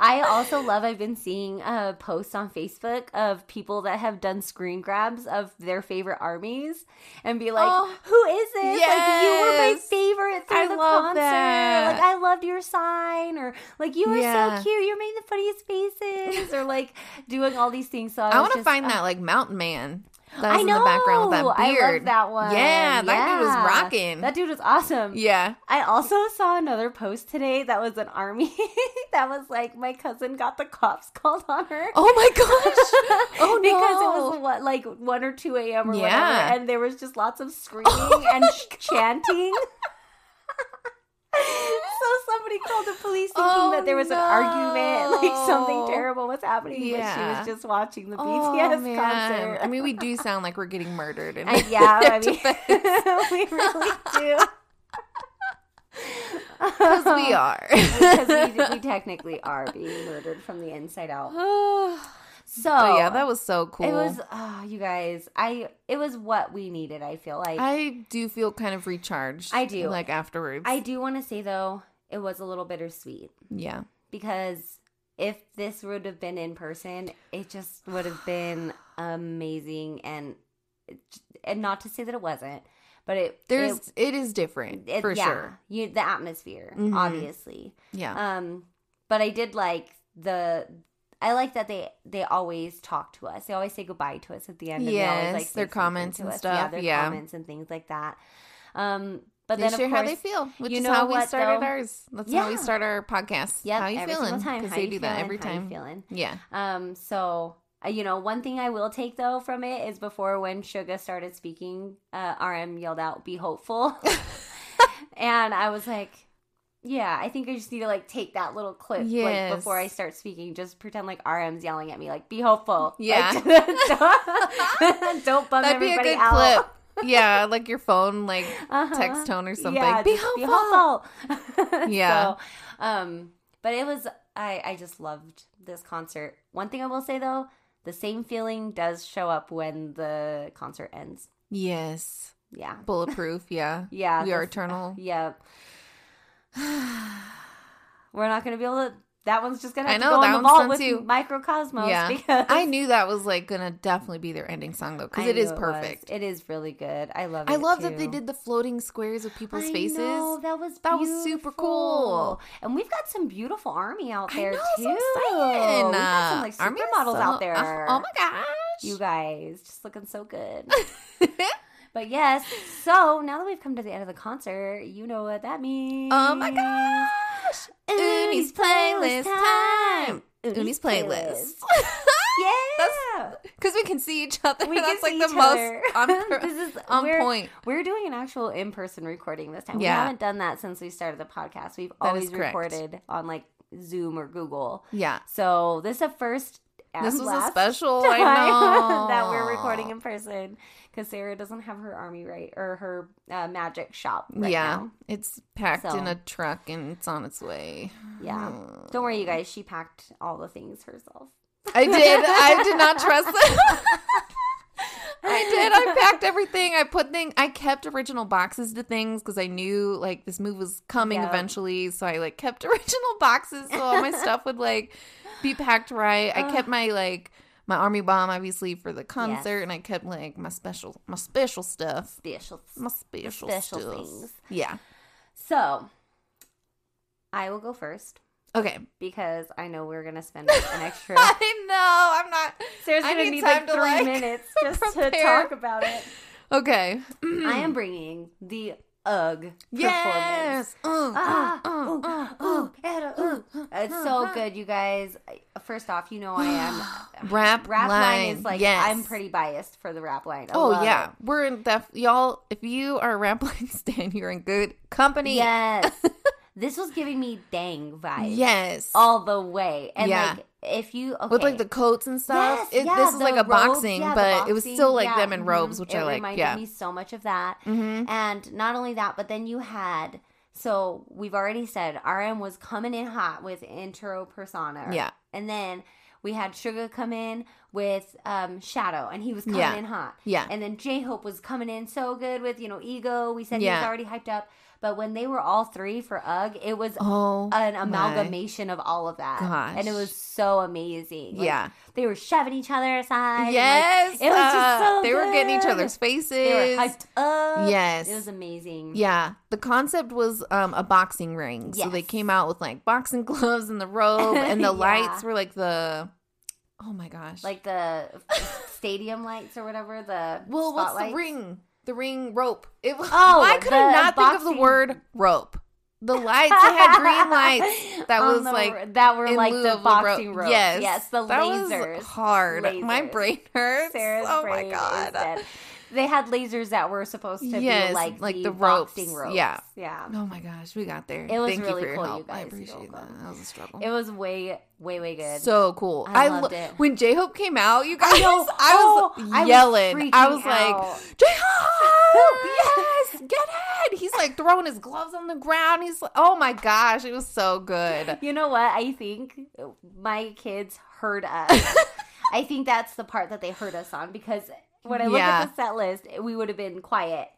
I also love I've been seeing uh, posts on Facebook of people that have done screen grabs of their favorite armies and be like, Oh, "Who is this? Like you were my favorite through I the concert. that. Like I loved your sign or like you were Yeah. so cute. You made the funniest faces or like doing all these things." So I, I want to find uh, that like mountain man. That was I in know. the background with that I beard. love that one. Yeah, that dude was rocking. That dude was awesome. yeah. I also saw another post today that was an army that was like my cousin got the cops called on her. Oh my gosh. Oh no. because it was what like one or two a.m. or Yeah. whatever, and there was just lots of screaming Oh and ch- chanting. So somebody called the police thinking Oh, that there oh, was an argument, like something terrible was happening, but Yeah. she was just watching the Oh, BTS man. concert. I mean, we do sound like we're getting murdered. In I- yeah, I mean, we really do. 'cause we are. because we, we technically are being murdered from the inside out. So But yeah, that was so cool. It was, oh, you guys. I it was what we needed. I feel like I do feel kind of recharged. I do. Like afterwards. I do want to say though, it was a little bittersweet yeah. because if this would have been in person, it just would have been amazing and and not to say that it wasn't, but it There's it, it is different it- for yeah, sure. You the atmosphere, Mhm. obviously. Yeah. Um, but I did like the. I like that they they always talk to us. They always say goodbye to us at the end. and they always, Yes, like, their comments and us. stuff, Yeah, their yeah. comments and things like that. Um, but they then share of course, how they feel, which you is know how we what, started though? ours. That's how we start our podcast. Yeah, how you every feeling? time. Because they do that every time. feeling? Yeah. Um, so uh, you know, one thing I will take though from it is before when Suga started speaking, uh, RM yelled out, "Be hopeful," and I was like. Yeah, I think I just need to like take that little clip like before I start speaking. Just pretend like RM's yelling at me, like "Be hopeful." Yeah. Like, don't, don't bum That'd be a everybody good out. clip. Yeah, like your phone, like Uh-huh. text tone or something. Yeah, be just hopeful. hopeful. Yeah. So, um, but it was I I just loved this concert. One thing I will say though, the same feeling does show up when the concert ends. Yes. Yeah. Bulletproof. Yeah. Yeah. We are eternal. Yep. We're not gonna be able to. That one's just gonna I know, to go in that the one's vault with too. Mikrokosmos. yeah. because I knew that was like gonna definitely be their ending song though, because I it is was. perfect. It is really good. I love it. I love that they did the floating squares of people's I faces. know, that was That was super cool. And we've got some beautiful army out I there know, too. so exciting. We've got some like Army supermodels so- out there. uh, oh my gosh. You guys, just looking so good. but yes, so now that we've come to the end of the concert, you know what that means. oh my gosh. Uni's playlist time. Uni's playlist. Yeah. Because we can see each other. We That's can like see the each other. most on, this is on we're, point. We're doing an actual in-person recording this time. Yeah. We haven't done that since we started the podcast. We've That always recorded on like Zoom or Google. Yeah. So this is a first. This was a special. time I know that we're recording in person because Sarah doesn't have her army right or her uh, magic shop right yeah, now. it's packed in a truck and it's on its way. Yeah. Don't worry, you guys. She packed all the things herself. I did. I did not trust them. I did. I packed everything. I put thing. I kept original boxes to things because I knew like this move was coming Yep. eventually. So I like kept original boxes so all my stuff would like be packed right. I kept my like my army bomb obviously for the concert, Yes. and I kept like my special my special stuff. Special. My special, special stuff. things. Yeah. So I will go first Okay. because I know we're gonna spend an extra. I know. I'm not. Sarah's gonna need need, time like three like, minutes just to talk about it. Okay. I am bringing the Performance. Yes. Ah, uh, uh, ooh, uh, ooh, eta, ooh. It's so good, you guys. First off, you know I am. Rap, Rap line. line is like yes. I'm pretty biased for the rap line. I Oh yeah, it. we're in def y'all. If you are a rap line stan, you're in good company. Yes. This was giving me dang vibes. Yes. All the way. And Yeah. like if you okay. With like the coats and stuff. Yes, It- yeah, this is like a robes, boxing, yeah, but it was still like yeah, them in robes, mhm. which it I like. reminded Yeah. me so much of that. Mhm. And not only that, but then you had so we've already said RM was coming in hot with intro persona. Yeah. And then we had Suga come in with um Shadow and he was coming in hot. Yeah. And then J Hope was coming in so good with, you know, ego. We said he was already hyped up. But when they were all three for UGH, it was Oh. an amalgamation of all of that. And it was so amazing. Like, Yeah. They were shoving each other aside. and, like, Yes. it was just uh, so They were getting each other's faces. They were hyped up. Yes. It was amazing. Yeah, the concept was um, a boxing ring. So they came out with like boxing gloves and the robe, and the Yeah. lights were like the. Oh my gosh! Like the stadium lights or whatever, the well, what's the ring? The ring rope. It was. Oh, why could I the not think of the word rope? The lights they had green lights. That was the- like that were like the the rope. boxing. Yes, yes, the that was lasers. hard. My brain hurts. Sarah's oh brain my god! They had lasers that were supposed to Yes, be like, like the, the ropes. ropes. Yeah. yeah. Oh my gosh, we got there. It was Thank really you for your cool, you help. I appreciate that. That was a struggle. It was way, way, way good. so cool. I I, loved lo- it. when J Hope came out. You guys, I, know. was Oh, I was yelling. I was, like. J Hope, yes, get it. He's like throwing his gloves on the ground. He's like, oh my gosh, it was so good. You know what? I think my kids heard us. I think that's the part that they heard us on because when I look Yeah. at the set list, we would have been quiet.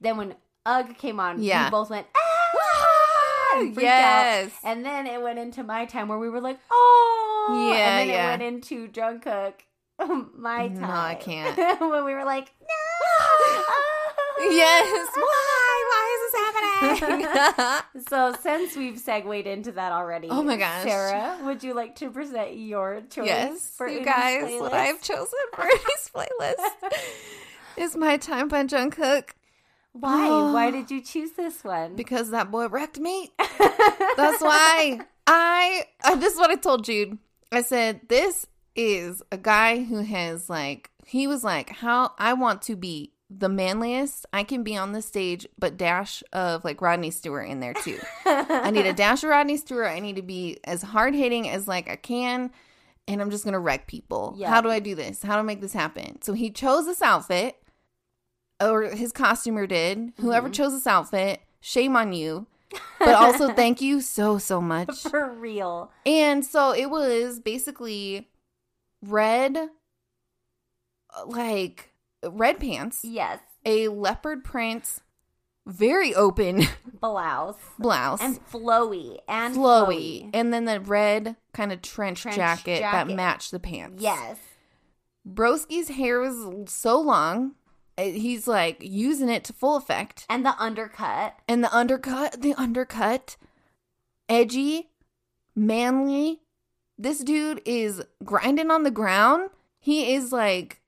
Then when UGH came on, Yeah. we both went, ah! and Yes. out. And then it went into my time where we were like, oh. Yeah, And then yeah. it went into Jungkook, my time. No, I can't. when we were like, no. Yes. Why? Why is this happening? So since we've segued into that already, Oh my gosh. Sarah, would you like to present your choice yes, for you Uni's guys, playlist? what I've chosen for this playlist is my time by Jungkook. Why? Oh. Why did you choose this one? Because that boy wrecked me. That's why I. Uh, this is what I told Jude. I said this is a guy who has like he was like how I want to be the manliest I can be on the stage, but dash of like Rodney Stewart in there too. I need a dash of Rodney Stewart. I need to be as hard hitting as like I can, and I'm just gonna wreck people. Yeah. How do I do this? How do I make this happen? So he chose this outfit, or his costumer did. Whoever Mm-hmm. chose this outfit, shame on you. But also thank you so so much. for real. And so it was basically red, uh, like red pants, Yes, a leopard print, very open blouse blouse, and flowy and flowy, and then the red kind of trench, Trench jacket, that matched the pants. Yes, Broski's hair was so long. uh, He's like using it to full effect. and the undercut. And the undercut, the undercut, edgy, manly. This dude is grinding on the ground. He is like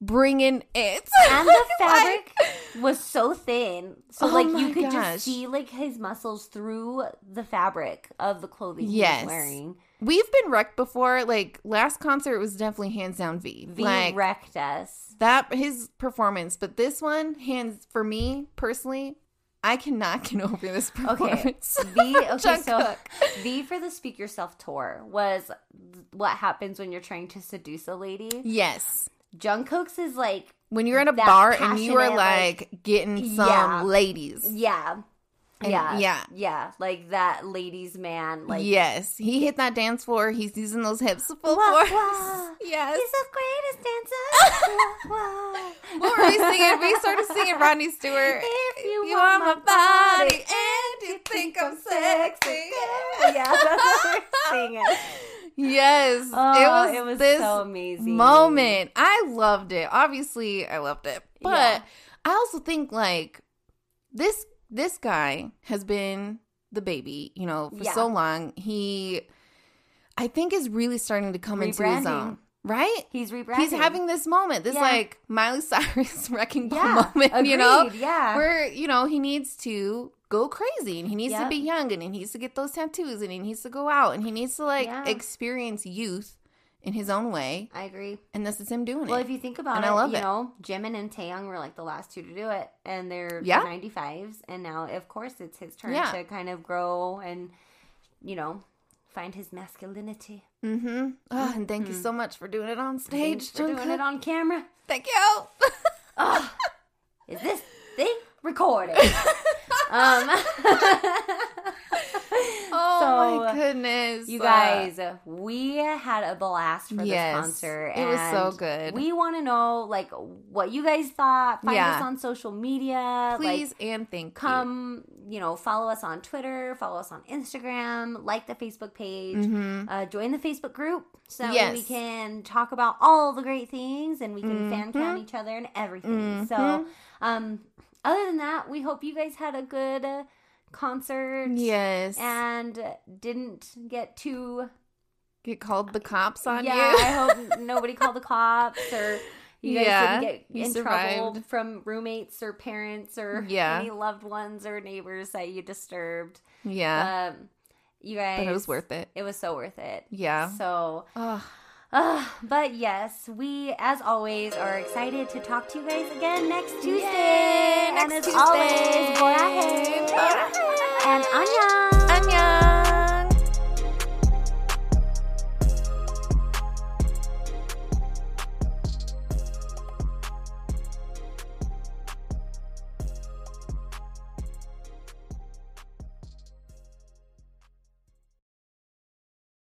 bringing it. And the Like- fabric was so thin, so Oh like you could gosh. just see like his muscles through the fabric of the clothing Yes. he was wearing. We've been wrecked before. Like last concert was definitely hands down V. V like wrecked us. that his performance, but this one hands for me personally. I cannot get over this Okay, performance. Okay, so. V for the Speak Yourself tour was what happens when you're trying to seduce a lady. yes. Jungkook's is like, When you're in a bar and you are like, like- getting some Yeah. ladies. yeah, And- yeah, yeah. yeah, like that ladies man. Like, yes, he hit that dance floor. He's using those hips full force. wah. Yes. he's the greatest dancer. Wah. What were we singing? We started singing Rodney Stewart. If you, You want, want my body and you think I'm sexy. yeah, that's what we're singing. Yes, Oh, it was. it was this so amazing. moment. I loved it. Obviously, I loved it, but Yeah. I also think like this. This guy has been the baby, you know, for Yeah. so long. He, I think, is really starting to come into his own. Right? He's rebranding. He's having this moment, this Yeah. like Miley Cyrus wrecking ball moment, you know, agreed, Yeah, where you know he needs to go crazy and he needs to be young and he needs to get those tattoos and he needs to go out and he needs to like Yeah. experience youth in his own way, I agree. and this is him doing Well, it. Well, if you think about And it, I love you it. know, Jimin and Taehyung were like the last two to do it, and they're Yeah. 95s, and now, of course, it's his turn Yeah. to kind of grow and, you know, find his masculinity. mm-hmm. Oh, and thank you so much for doing it on stage. Thanks for doing it on camera. Thank you. Ugh. Is this thing recorded? um, oh So, my goodness, You Uh, guys, we had a blast for Yes, this concert. it was so good. We want to know, like, what you guys thought. Find Yeah. us on social media. please like, and thank come, you know, follow us on Twitter, follow us on Instagram, like the Facebook page, Mhm. uh, join the Facebook group so Yes. we can talk about all the great things and we can fan Mhm. count each other and everything. So, Mhm. um, other than that, we hope you guys had a good uh, concert. Yes, And didn't get too get called the cops on yeah, you. Yeah, I hope nobody called the cops or you guys Yeah, didn't get in trouble from roommates or parents or Yeah. any loved ones or neighbors that you disturbed. yeah, Um, you guys, but it was worth it. It was so worth it. Yeah. So, Oh, uh, but yes, we as always are excited to talk to you guys again next Tuesday. Yay, and as Tuesday. always, borahae. Borahae. and anya.